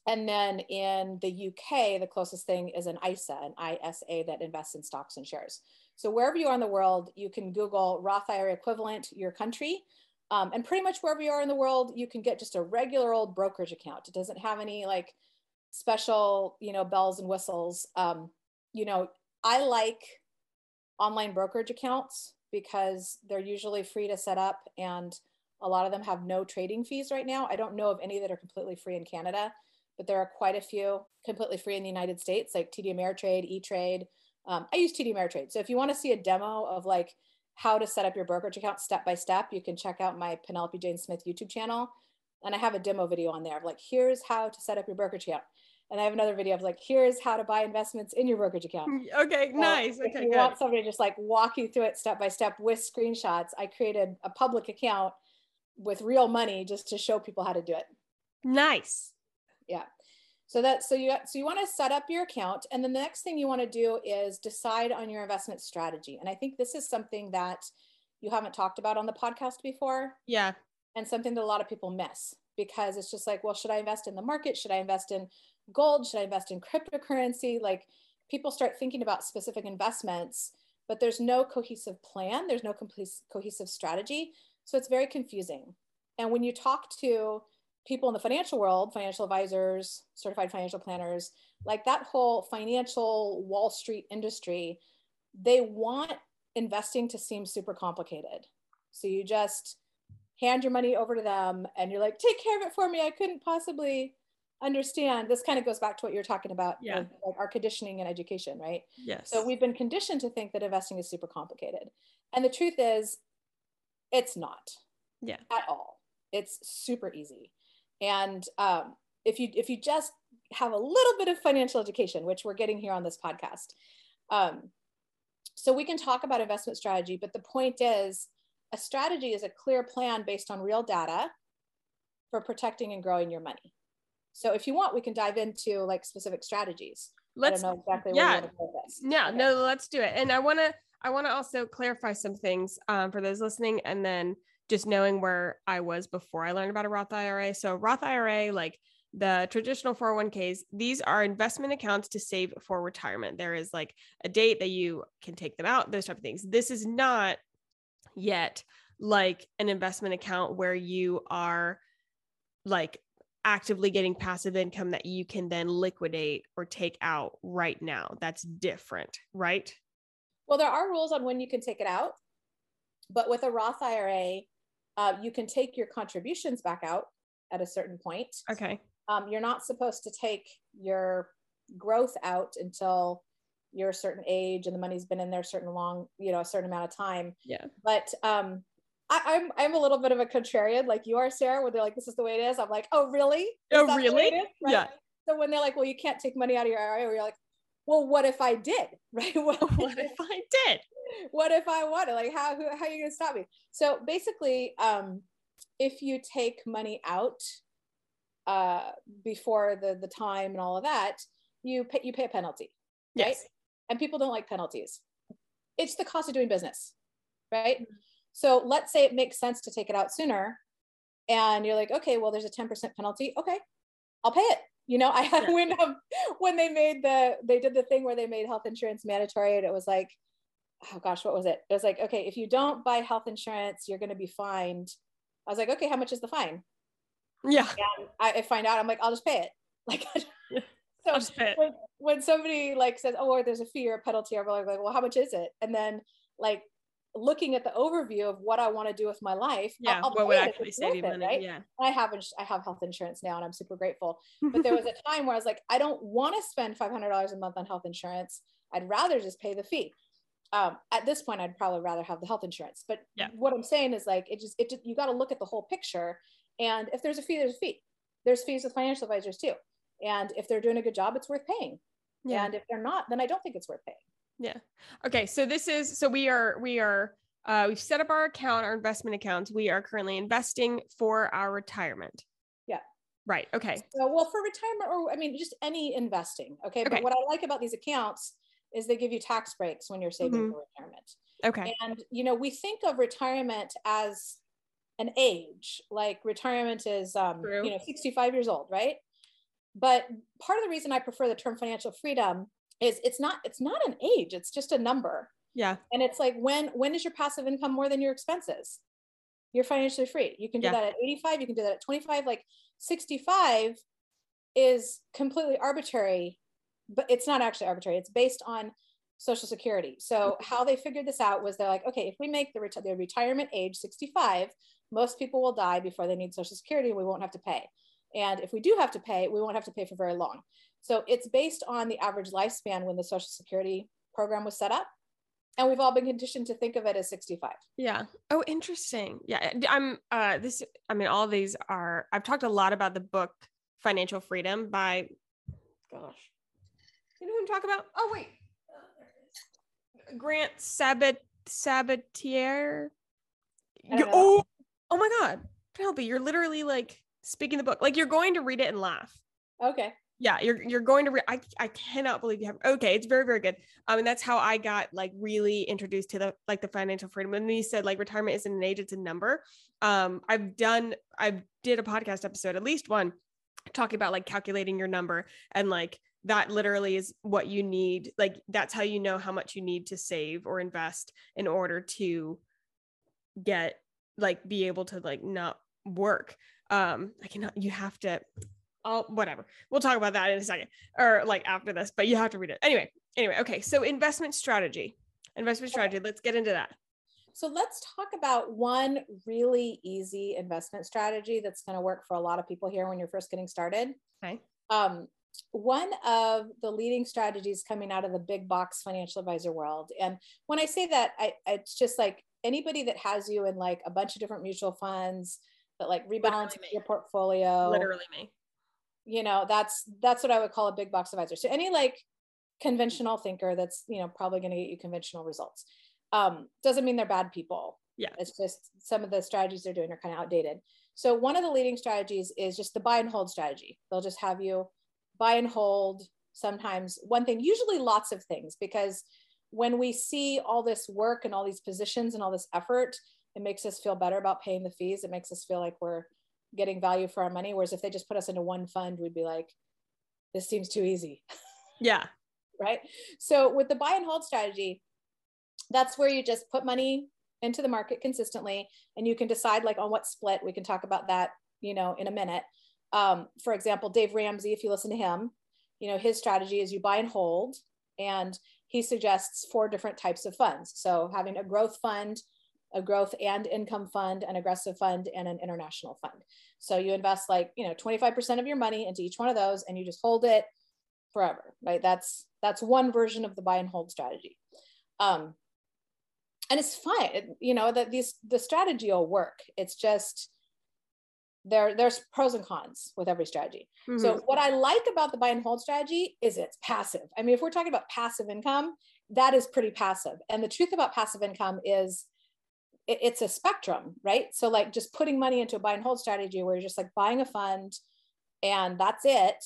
and then in the UK, the closest thing is an ISA, an ISA that invests in stocks and shares. So wherever you are in the world, you can Google Roth IRA equivalent your country. Um, and pretty much wherever you are in the world, you can get just a regular old brokerage account. It doesn't have any like special, you know, bells and whistles. Um, you know, I like online brokerage accounts because they're usually free to set up and a lot of them have no trading fees right now. I don't know of any that are completely free in Canada, but there are quite a few completely free in the United States, like TD Ameritrade, E-Trade. Um, I use TD Ameritrade. So if you want to see a demo of like how to set up your brokerage account step by step, you can check out my Penelope Jane Smith YouTube channel. And I have a demo video on there of like, here's how to set up your brokerage account. And I have another video of like, here's how to buy investments in your brokerage account. Mm, okay, so nice. If okay, you good. want somebody to just like walk you through it step by step with screenshots, I created a public account with real money just to show people how to do it. Nice. Yeah. So that so you so you want to set up your account, and then the next thing you want to do is decide on your investment strategy. And I think this is something that you haven't talked about on the podcast before. Yeah. And something that a lot of people miss because it's just like, well, should I invest in the market? Should I invest in gold? Should I invest in cryptocurrency? Like people start thinking about specific investments, but there's no cohesive plan, there's no complete cohesive strategy. So it's very confusing. And when you talk to people in the financial world, financial advisors, certified financial planners, like that whole financial Wall Street industry, they want investing to seem super complicated. So you just hand your money over to them and you're like, take care of it for me. I couldn't possibly understand. This kind of goes back to what you're talking about yeah. like our conditioning and education right? Yes. So we've been conditioned to think that investing is super complicated. And the truth is it's not yeah. at all. It's super easy and um, if you if you just have a little bit of financial education which we're getting here on this podcast um, so we can talk about investment strategy but the point is a strategy is a clear plan based on real data for protecting and growing your money so if you want, we can dive into like specific strategies. Let's know exactly yeah, yeah, okay. no, let's do it. And I want to, I want to also clarify some things um, for those listening, and then just knowing where I was before I learned about a Roth IRA. So Roth IRA, like the traditional 401ks, these are investment accounts to save for retirement. There is like a date that you can take them out, those type of things. This is not yet like an investment account where you are like actively getting passive income that you can then liquidate or take out right now. That's different, right? Well, there are rules on when you can take it out, but with a Roth IRA, uh, you can take your contributions back out at a certain point. Okay. Um, you're not supposed to take your growth out until you're a certain age and the money's been in there a certain long, you know, a certain amount of time. Yeah. But um, I, am I'm, I'm a little bit of a contrarian, like you are, Sarah, where they're like, "This is the way it is." I'm like, "Oh, really? Is oh, really? Right? Yeah." So when they're like, "Well, you can't take money out of your IRA," you're like, "Well, what if I did? Right? What, what if I did? What if I wanted? Like, how how are you gonna stop me?" So basically, um, if you take money out uh, before the the time and all of that, you pay you pay a penalty, right? Yes. And people don't like penalties. It's the cost of doing business, right? Mm-hmm. So let's say it makes sense to take it out sooner and you're like, okay, well, there's a 10% penalty. Okay, I'll pay it. You know, I had when um, when they made the they did the thing where they made health insurance mandatory, and it was like, oh gosh, what was it? It was like, okay, if you don't buy health insurance, you're going to be fined. I was like, okay, how much is the fine? Yeah. And I, I find out, I'm like, I'll just pay it. Like, so I'll just pay it. when, when somebody like says, oh, or there's a fee or a penalty, I'm like, well, how much is it? And then like looking at the overview of what I want to do with my life, Yeah. I'll, I'll what would pay it if actually save money? right? Yeah. I have I have health insurance now, and I'm super grateful. But there was a time where I was like, I don't want to spend five hundred dollars a month on health insurance. I'd rather just pay the fee. Um, at this point, I'd probably rather have the health insurance. But Yeah. what I'm saying is like it just it just, you got to look at the whole picture. And if there's a fee, there's a fee. There's fees with financial advisors too. And if they're doing a good job, it's worth paying. Yeah. And if they're not, then I don't think it's worth paying. Yeah. Okay. So this is so we are we are uh we've set up our account, our investment accounts. We are currently investing for our retirement. Yeah. Right. Okay. So, well, for retirement, or I mean, just any investing. Okay. Okay. But what I like about these accounts is they give you tax breaks when you're saving Mhm. for retirement. Okay. And, you know, we think of retirement as an age, like retirement is, um, True. you know, 65 years old, right? But part of the reason I prefer the term financial freedom is it's not, it's not an age, it's just a number. Yeah. And it's like, when, when is your passive income more than your expenses? You're financially free. You can do Yeah. that at 85, you can do that at 25, like 65 is completely arbitrary, but it's not actually arbitrary. It's based on Social Security. So mm-hmm. how they figured this out was they're like, okay, if we make the, reti- the retirement age 65, most people will die before they need Social Security. We won't have to pay. And if we do have to pay, we won't have to pay for very long. So it's based on the average lifespan when the Social Security program was set up. And we've all been conditioned to think of it as 65. Yeah. Oh, interesting. Yeah. I'm, uh this I mean all these are I've talked a lot about the book Financial Freedom by gosh. You know who I'm talking about? Oh wait. Grant Sabat Sabatier. I You- don't know. oh, oh my god. Penelope, you're literally like speaking the book. Like you're going to read it and laugh. Okay. Yeah you're you're going to re- I, I cannot believe you have okay it's very very good. Um and that's how i got like really introduced to the like the financial freedom. And you said like retirement isn't an age it's a number. Um i've done i did a podcast episode at least one talking about like calculating your number and like that literally is what you need like that's how you know how much you need to save or invest in order to get like be able to like not work. Um i cannot you have to oh whatever we'll talk about that in a second or like after this but you have to read it anyway anyway okay so investment strategy investment strategy let's get into that So let's talk about one really easy investment strategy that's going to work for a lot of people here when you're first getting started. okay Um, one of the leading strategies coming out of the big box financial advisor world. And when I say that, I, it's just like anybody that has you in like a bunch of different mutual funds that like rebalance your portfolio. literally me You know, that's that's what I would call a big box advisor. So any like conventional thinker that's you know probably going to get you conventional results. Um, doesn't mean they're bad people. Yeah. It's just some of the strategies they're doing are kind of outdated. So one of the leading strategies is just the buy and hold strategy. They'll just have you buy and hold sometimes one thing, usually lots of things, because when we see all this work and all these positions and all this effort, it makes us feel better about paying the fees. It makes us feel like we're getting value for our money. Whereas if they just put us into one fund, we'd be like, this seems too easy yeah right? So with the buy and hold strategy, that's where you just put money into the market consistently and you can decide like on what split. We can talk about that, you know, in a minute. Um, for example, Dave Ramsey, if you listen to him, you know, his strategy is you buy and hold and he suggests four different types of funds. So having a growth fund, a growth and income fund, an aggressive fund, and an international fund. So you invest like, you know, 25% of your money into each one of those and you just hold it forever, right? That's that's one version of the buy and hold strategy. Um, and it's fine, it- you know, that these the strategy will work. It's just there there's pros and cons with every strategy. So Mhm. what I like about the buy and hold strategy is it's passive. I mean, if we're talking about passive income, that is pretty passive. And the truth about passive income is it- it's a spectrum, right? So like just putting money into a buy and hold strategy where you're just like buying a fund and that's it.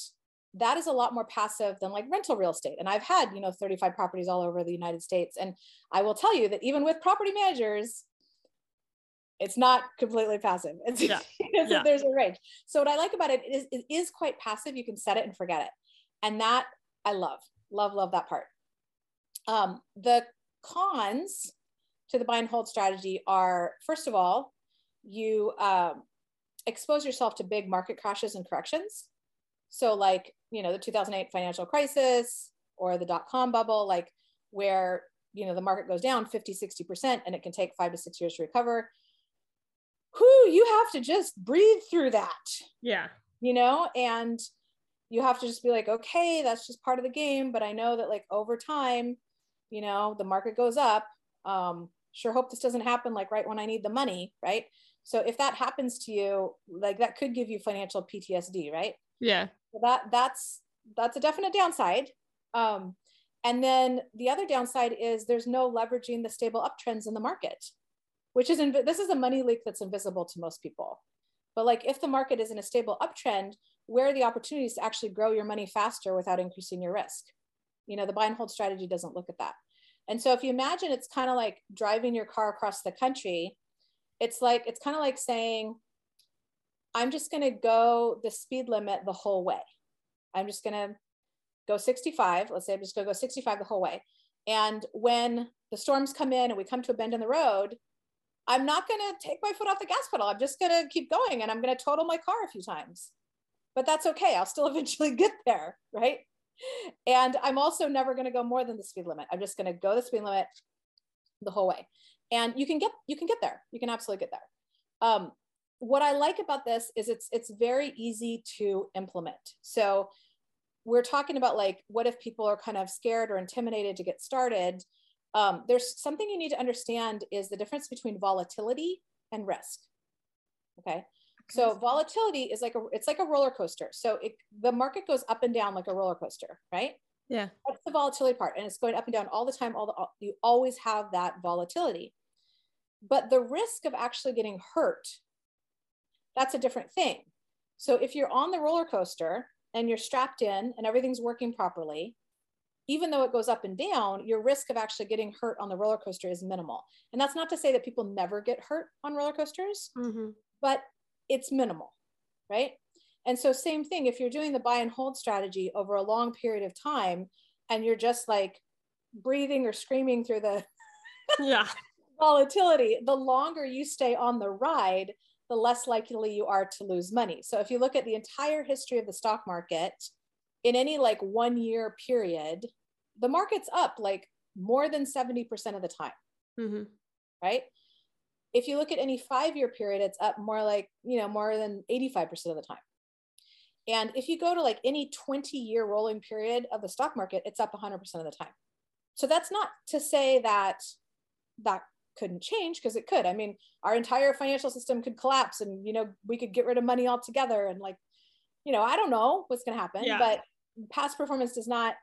That is a lot more passive than like rental real estate. And I've had, you know, 35 properties all over the United States. And I will tell you that even with property managers, it's not completely passive. It's, Yeah. it's- Yeah. there's a range. So what I like about it is it is quite passive. You can set it and forget it. And that I love, love, love that part. Um, the cons to the buy and hold strategy are first of all, you um, expose yourself to big market crashes and corrections. So, like, you know, the 2008 financial crisis or the dot com bubble, like where, you know, the market goes down 50, 60% and it can take five to six years to recover. Who you have to just breathe through that. Yeah. You know, and you have to just be like, okay, that's just part of the game. But I know that, like, over time, you know, the market goes up. Um, sure hope this doesn't happen like right when I need the money, right? So if that happens to you, like that could give you financial PTSD, right? Yeah. So that that's that's a definite downside. Um, and then the other downside is there's no leveraging the stable uptrends in the market, which is inv- this is a money leak that's invisible to most people. But like if the market is in a stable uptrend, where are the opportunities to actually grow your money faster without increasing your risk? You know, the buy and hold strategy doesn't look at that. And so if you imagine it's kind of like driving your car across the country, it's like, it's kind of like saying, I'm just going to go the speed limit the whole way. I'm just going to go 65. Let's say I'm just going to go 65 the whole way. And when the storms come in and we come to a bend in the road, I'm not going to take my foot off the gas pedal. I'm just going to keep going and I'm going to total my car a few times. But that's okay. I'll still eventually get there, right? And I'm also never going to go more than the speed limit. I'm just going to go the speed limit the whole way. And you can get you can get there. You can absolutely get there. Um, what I like about this is it's it's very easy to implement. So we're talking about like what if people are kind of scared or intimidated to get started. Um, there's something you need to understand is the difference between volatility and risk. Okay. So volatility is like a it's like a roller coaster. So it the market goes up and down like a roller coaster, right? Yeah. That's the volatility part. And it's going up and down all the time. All the you always have that volatility. But the risk of actually getting hurt, that's a different thing. So if you're on the roller coaster and you're strapped in and everything's working properly, even though it goes up and down, your risk of actually getting hurt on the roller coaster is minimal. And that's not to say that people never get hurt on roller coasters, mm-hmm. but it's minimal, right? And so, same thing, if you're doing the buy and hold strategy over a long period of time and you're just like breathing or screaming through the yeah. volatility, the longer you stay on the ride, the less likely you are to lose money. So, if you look at the entire history of the stock market, in any like one year period, the market's up like more than 70% of the time. Mm-hmm. Right if you look at any five year period, it's up more like, you know, more than 85% of the time. And if you go to like any 20 year rolling period of the stock market, it's up 100% of the time. So that's not to say that that couldn't change because it could. I mean, our entire financial system could collapse and, you know, we could get rid of money altogether. And like, you know, I don't know what's going to happen, yeah. but past performance does not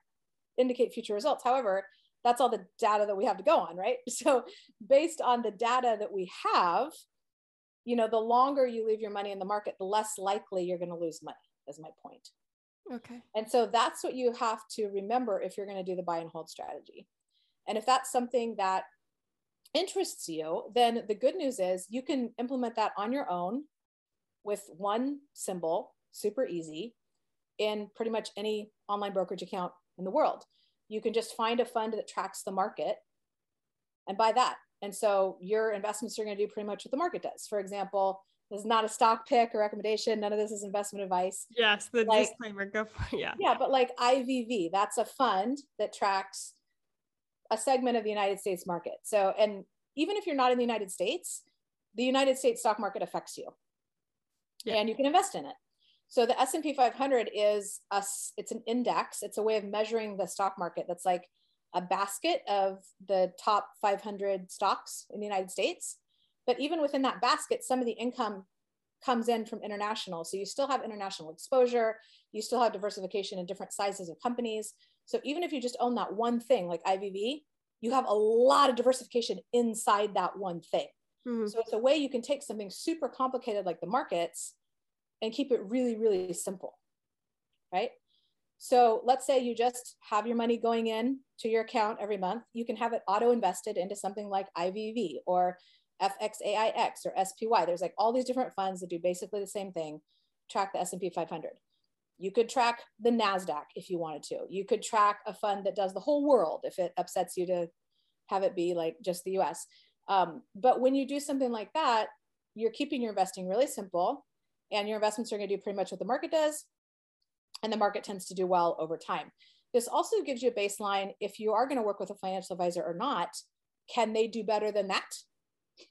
indicate future results. However, that's all the data that we have to go on, right? So based on the data that we have, you know, the longer you leave your money in the market, the less likely you're going to lose money, is my point. Okay. And so that's what you have to remember if you're going to do the buy and hold strategy. And if that's something that interests you, then the good news is you can implement that on your own with one symbol, super easy, in pretty much any online brokerage account in the world you can just find a fund that tracks the market and buy that. And so your investments are going to do pretty much what the market does. For example, this is not a stock pick or recommendation. None of this is investment advice. Yes, the like, disclaimer. Go for it. Yeah. Yeah, but like IVV, that's a fund that tracks a segment of the United States market. So, and even if you're not in the United States, the United States stock market affects you, yeah. and you can invest in it. So the S&P 500 is a, it's an index. It's a way of measuring the stock market. That's like a basket of the top 500 stocks in the United States. But even within that basket, some of the income comes in from international. So you still have international exposure. You still have diversification in different sizes of companies. So even if you just own that one thing like IVV, you have a lot of diversification inside that one thing. Mm-hmm. So it's a way you can take something super complicated like the markets and keep it really, really simple, right? So let's say you just have your money going in to your account every month. You can have it auto invested into something like IVV or FXAIX or SPY. There's like all these different funds that do basically the same thing, track the S&P 500. You could track the NASDAQ if you wanted to. You could track a fund that does the whole world if it upsets you to have it be like just the US. Um, but when you do something like that, you're keeping your investing really simple and your investments are going to do pretty much what the market does. And the market tends to do well over time. This also gives you a baseline if you are going to work with a financial advisor or not, can they do better than that?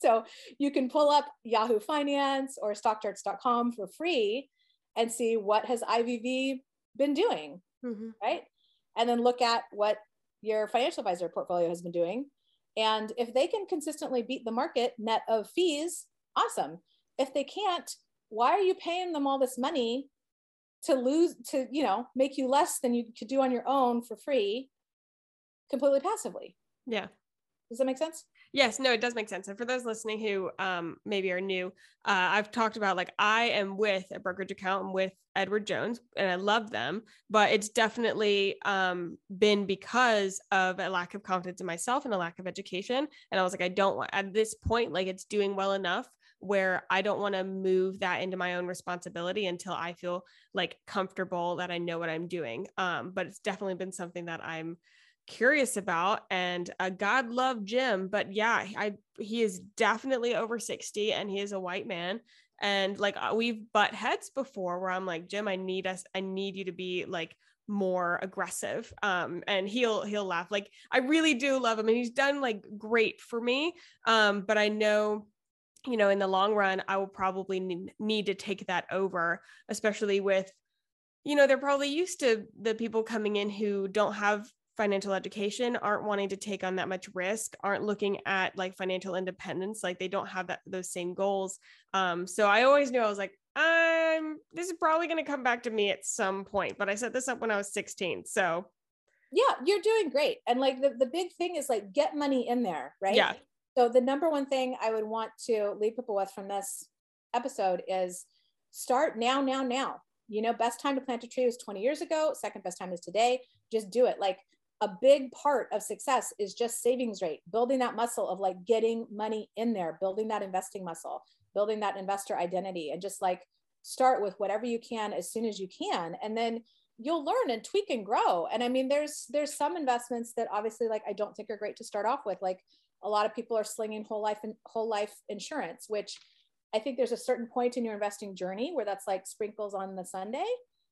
So you can pull up Yahoo Finance or stockcharts.com for free and see what has IVV been doing, mm-hmm. right? And then look at what your financial advisor portfolio has been doing. And if they can consistently beat the market net of fees, awesome. If they can't, why are you paying them all this money to lose to, you know, make you less than you could do on your own for free completely passively? Yeah. Does that make sense? Yes, no, it does make sense. And for those listening who um, maybe are new, uh, I've talked about like I am with a brokerage account I'm with Edward Jones and I love them, but it's definitely um, been because of a lack of confidence in myself and a lack of education. And I was like, I don't want at this point, like it's doing well enough where I don't want to move that into my own responsibility until I feel like comfortable that I know what I'm doing. Um, but it's definitely been something that I'm curious about and uh, god love jim but yeah i he is definitely over 60 and he is a white man and like uh, we've butt heads before where i'm like jim i need us i need you to be like more aggressive um and he'll he'll laugh like i really do love him and he's done like great for me um but i know you know in the long run i will probably need, to take that over especially with you know they're probably used to the people coming in who don't have financial education aren't wanting to take on that much risk aren't looking at like financial independence like they don't have that those same goals. Um so i always knew i was like i'm this is probably going to come back to me at some point but i set this up when i was 16 so yeah you're doing great and like the, the big thing is like get money in there right? Yeah so the number one thing i would want to leave people with from this episode is start now now now you know best time to plant a tree was 20 years ago second best time is today just do it like a big part of success is just savings rate, building that muscle of like getting money in there, building that investing muscle, building that investor identity, and just like start with whatever you can as soon as you can. And then you'll learn and tweak and grow. And I mean, there's there's some investments that obviously like I don't think are great to start off with. Like a lot of people are slinging whole life and whole life insurance, which I think there's a certain point in your investing journey where that's like sprinkles on the sundae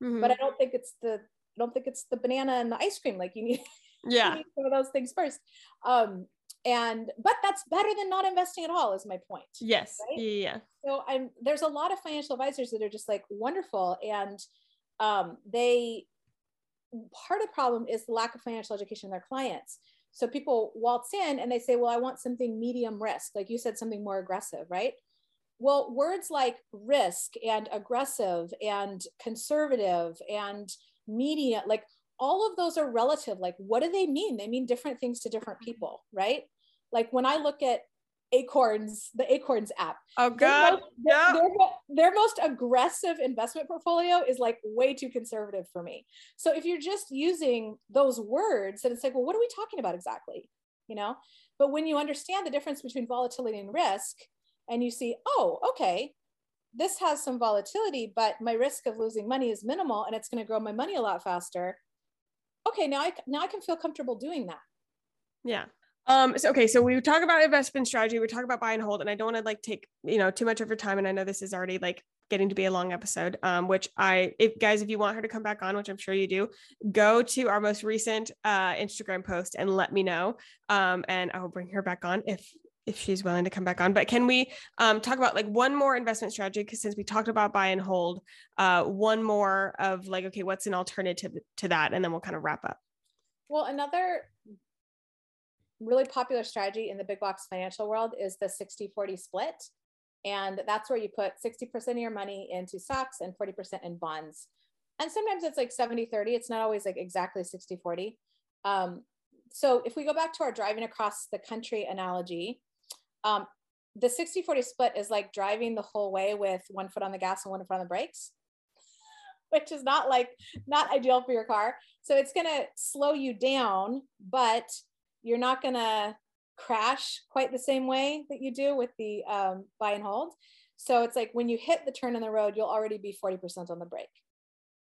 Mm-hmm. But I don't think it's the I don't think it's the banana and the ice cream. Like you need, yeah, you need some of those things first. Um, and but that's better than not investing at all, is my point. Yes. Right? Yeah. So I'm there's a lot of financial advisors that are just like wonderful, and um, they part of the problem is the lack of financial education in their clients. So people waltz in and they say, "Well, I want something medium risk," like you said, something more aggressive, right? Well, words like risk and aggressive and conservative and media like all of those are relative like what do they mean they mean different things to different mm-hmm. people right like when i look at acorns the acorns app oh god their most, yeah. their, their, most aggressive investment portfolio is like way too conservative for me so if you're just using those words and it's like well what are we talking about exactly you know but when you understand the difference between volatility and risk and you see oh okay this has some volatility, but my risk of losing money is minimal and it's going to grow my money a lot faster. Okay, now I now I can feel comfortable doing that. Yeah. Um, so okay, so we talk about investment strategy, we talk about buy and hold, and I don't want to like take you know too much of your time. And I know this is already like getting to be a long episode. Um, which I if guys, if you want her to come back on, which I'm sure you do, go to our most recent uh Instagram post and let me know. Um, and I will bring her back on if if she's willing to come back on. But can we um, talk about like one more investment strategy? Because since we talked about buy and hold, uh, one more of like, okay, what's an alternative to that? And then we'll kind of wrap up. Well, another really popular strategy in the big box financial world is the 60 40 split. And that's where you put 60% of your money into stocks and 40% in bonds. And sometimes it's like 70 30. It's not always like exactly 60 40. Um, so if we go back to our driving across the country analogy, um, the 60 40 split is like driving the whole way with one foot on the gas and one foot on the brakes which is not like not ideal for your car so it's going to slow you down but you're not going to crash quite the same way that you do with the um, buy and hold so it's like when you hit the turn in the road you'll already be 40% on the brake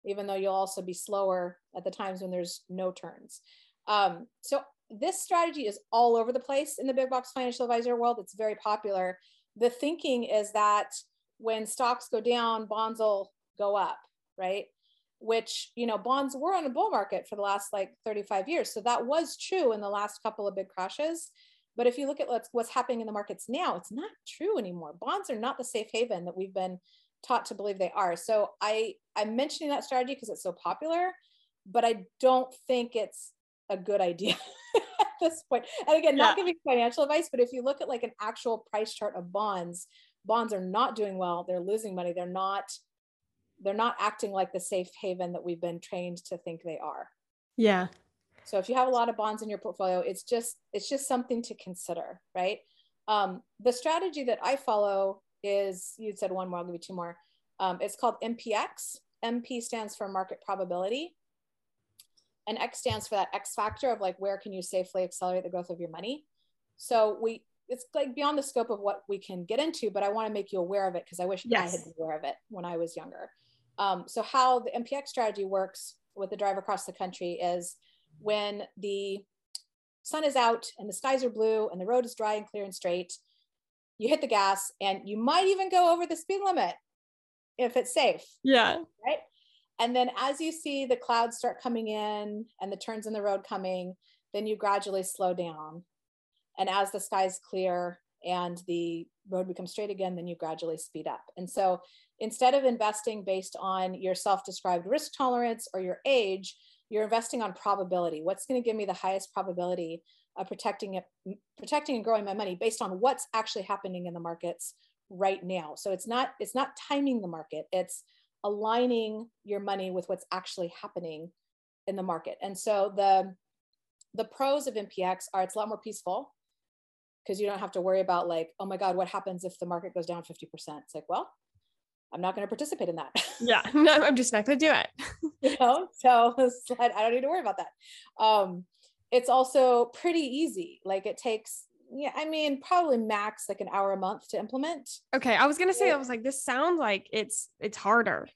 even though you'll also be slower at the times when there's no turns um, so this strategy is all over the place in the big box financial advisor world. It's very popular. The thinking is that when stocks go down, bonds will go up, right? Which, you know, bonds were on a bull market for the last like 35 years. So that was true in the last couple of big crashes. But if you look at what's, what's happening in the markets now, it's not true anymore. Bonds are not the safe haven that we've been taught to believe they are. So I I'm mentioning that strategy because it's so popular, but I don't think it's a good idea at this point. And again, yeah. not giving financial advice, but if you look at like an actual price chart of bonds, bonds are not doing well. They're losing money. They're not they're not acting like the safe haven that we've been trained to think they are. Yeah. So if you have a lot of bonds in your portfolio, it's just it's just something to consider, right? Um, the strategy that I follow is you said one more, I'll give you two more. Um, it's called MPX. MP stands for market probability. And X stands for that X factor of like where can you safely accelerate the growth of your money. So we it's like beyond the scope of what we can get into, but I want to make you aware of it because I wish yes. I had been aware of it when I was younger. Um, so how the MPX strategy works with the drive across the country is when the sun is out and the skies are blue and the road is dry and clear and straight, you hit the gas and you might even go over the speed limit if it's safe. Yeah. Right. And then as you see the clouds start coming in and the turns in the road coming, then you gradually slow down. And as the skies clear and the road becomes straight again, then you gradually speed up. And so instead of investing based on your self described risk tolerance or your age, you're investing on probability. What's going to give me the highest probability of protecting it, protecting and growing my money based on what's actually happening in the markets right now. So it's not it's not timing the market. It's aligning your money with what's actually happening in the market. And so the the pros of MPX are it's a lot more peaceful because you don't have to worry about like, oh my God, what happens if the market goes down 50%? It's like, well, I'm not going to participate in that. Yeah, no, I'm just not going to do it. you know, so I don't need to worry about that. Um, it's also pretty easy. Like it takes, yeah, I mean, probably max like an hour a month to implement. Okay, I was going to say, I was like, this sounds like it's it's harder.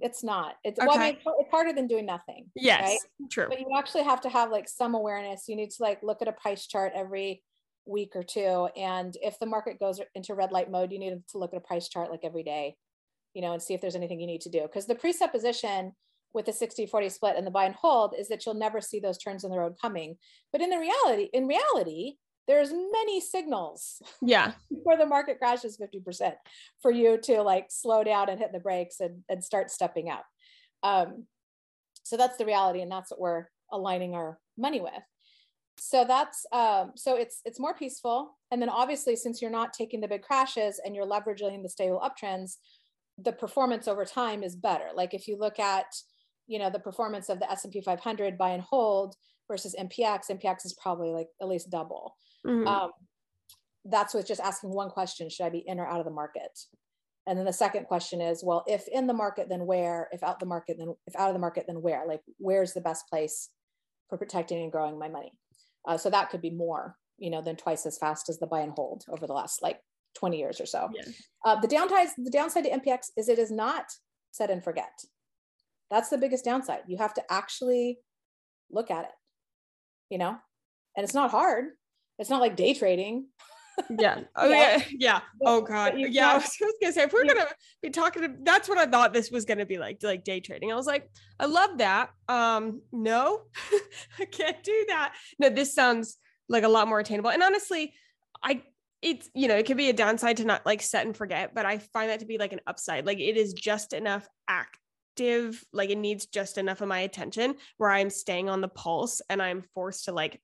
It's not. It's okay. well, I mean, it's harder than doing nothing. Yes, right? true. But you actually have to have like some awareness. You need to like look at a price chart every week or two, and if the market goes into red light mode, you need to look at a price chart like every day you know, and see if there's anything you need to do. Because the presupposition with the 60 40 split and the buy and hold is that you'll never see those turns in the road coming. But in the reality, in reality, there's many signals. Yeah. Before the market crashes 50% for you to like slow down and hit the brakes and, and start stepping out. Um, so that's the reality, and that's what we're aligning our money with. So that's um, so it's it's more peaceful. And then obviously, since you're not taking the big crashes and you're leveraging the stable uptrends, the performance over time is better. Like if you look at, you know, the performance of the S&P 500 buy and hold versus MPX, MPX is probably like at least double. Mm-hmm. Um, that's with just asking one question, should I be in or out of the market? And then the second question is, well, if in the market, then where? If out the market, then if out of the market, then where? Like, where's the best place for protecting and growing my money? Uh, so that could be more, you know, than twice as fast as the buy and hold over the last like 20 years or so. Yeah. Uh, the downside, the downside to MPX is it is not set and forget. That's the biggest downside. You have to actually look at it, you know, and it's not hard. It's not like day trading. Yeah. Oh yeah. Yeah. yeah. Oh god. Yeah. I was gonna say if we're gonna be talking, to, that's what I thought this was gonna be like, like day trading. I was like, I love that. Um, no, I can't do that. No, this sounds like a lot more attainable. And honestly, I it's you know it could be a downside to not like set and forget but i find that to be like an upside like it is just enough active like it needs just enough of my attention where i'm staying on the pulse and i'm forced to like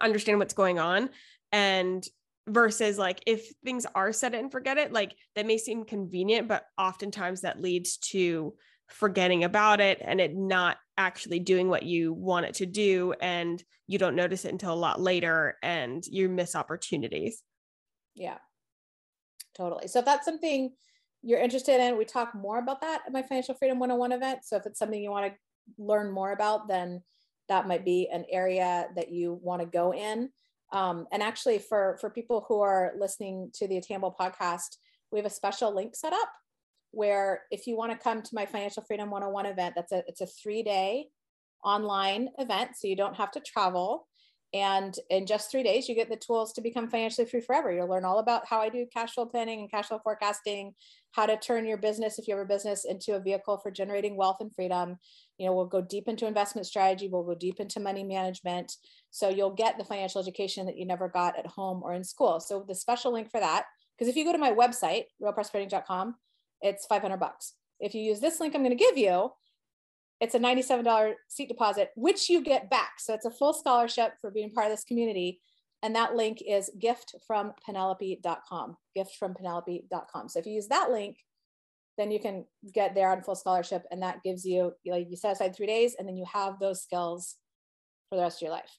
understand what's going on and versus like if things are set it and forget it like that may seem convenient but oftentimes that leads to forgetting about it and it not actually doing what you want it to do and you don't notice it until a lot later and you miss opportunities yeah, totally. So if that's something you're interested in, we talk more about that at my Financial Freedom 101 event. So if it's something you want to learn more about, then that might be an area that you want to go in. Um, and actually, for for people who are listening to the Attainable podcast, we have a special link set up where if you want to come to my Financial Freedom 101 event, that's a it's a three day online event, so you don't have to travel And in just three days, you get the tools to become financially free forever. You'll learn all about how I do cash flow planning and cash flow forecasting, how to turn your business, if you have a business, into a vehicle for generating wealth and freedom. You know, we'll go deep into investment strategy, we'll go deep into money management. So you'll get the financial education that you never got at home or in school. So the special link for that, because if you go to my website, realprosperity.com, it's 500 bucks. If you use this link I'm going to give you, it's a $97 seat deposit, which you get back. So it's a full scholarship for being part of this community. And that link is giftfrompenelope.com, giftfrompenelope.com. So if you use that link, then you can get there on full scholarship. And that gives you, like you set aside three days and then you have those skills for the rest of your life.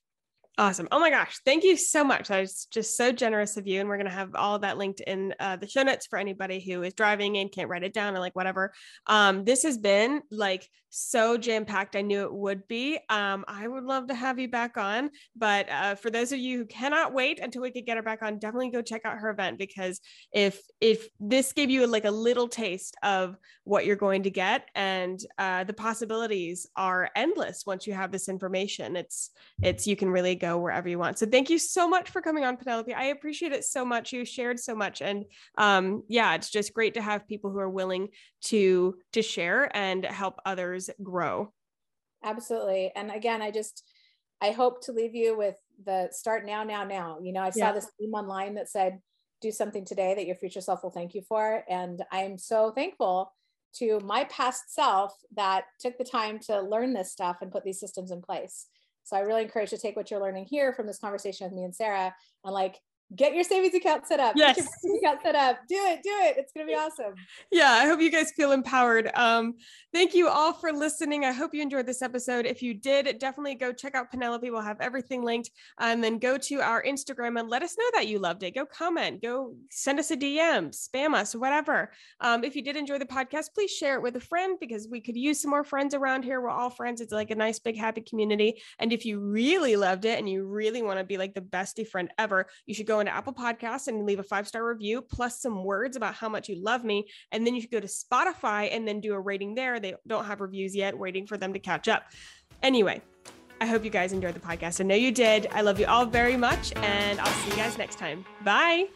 Awesome. Oh my gosh. Thank you so much. That was just so generous of you. And we're going to have all that linked in uh, the show notes for anybody who is driving and can't write it down or like whatever. Um, this has been like so jam packed. I knew it would be. Um, I would love to have you back on. But uh, for those of you who cannot wait until we could get her back on, definitely go check out her event because if if this gave you like a little taste of what you're going to get and uh, the possibilities are endless once you have this information, it's it's you can really go wherever you want. So thank you so much for coming on, Penelope. I appreciate it so much. You shared so much, and um, yeah, it's just great to have people who are willing to to share and help others grow. Absolutely, and again, I just I hope to leave you with the start now, now, now. You know, I saw yeah. this theme online that said, "Do something today that your future self will thank you for," and I'm so thankful to my past self that took the time to learn this stuff and put these systems in place. So I really encourage you to take what you're learning here from this conversation with me and Sarah and like get your savings account set up. Yes. Get your savings account set up. Do it. Do it. It's going to be awesome. Yeah. I hope you guys feel empowered. Um, thank you all for listening. I hope you enjoyed this episode. If you did, definitely go check out Penelope. We'll have everything linked. And then go to our Instagram and let us know that you loved it. Go comment, go send us a DM, spam us, whatever. Um, if you did enjoy the podcast, please share it with a friend because we could use some more friends around here. We're all friends. It's like a nice, big, happy community. And if you really loved it and you really want to be like the bestie friend ever, you should go into Apple Podcasts and leave a five star review plus some words about how much you love me. And then you should go to Spotify and then do a rating there. They don't have reviews yet, waiting for them to catch up. Anyway, I hope you guys enjoyed the podcast. I know you did. I love you all very much, and I'll see you guys next time. Bye.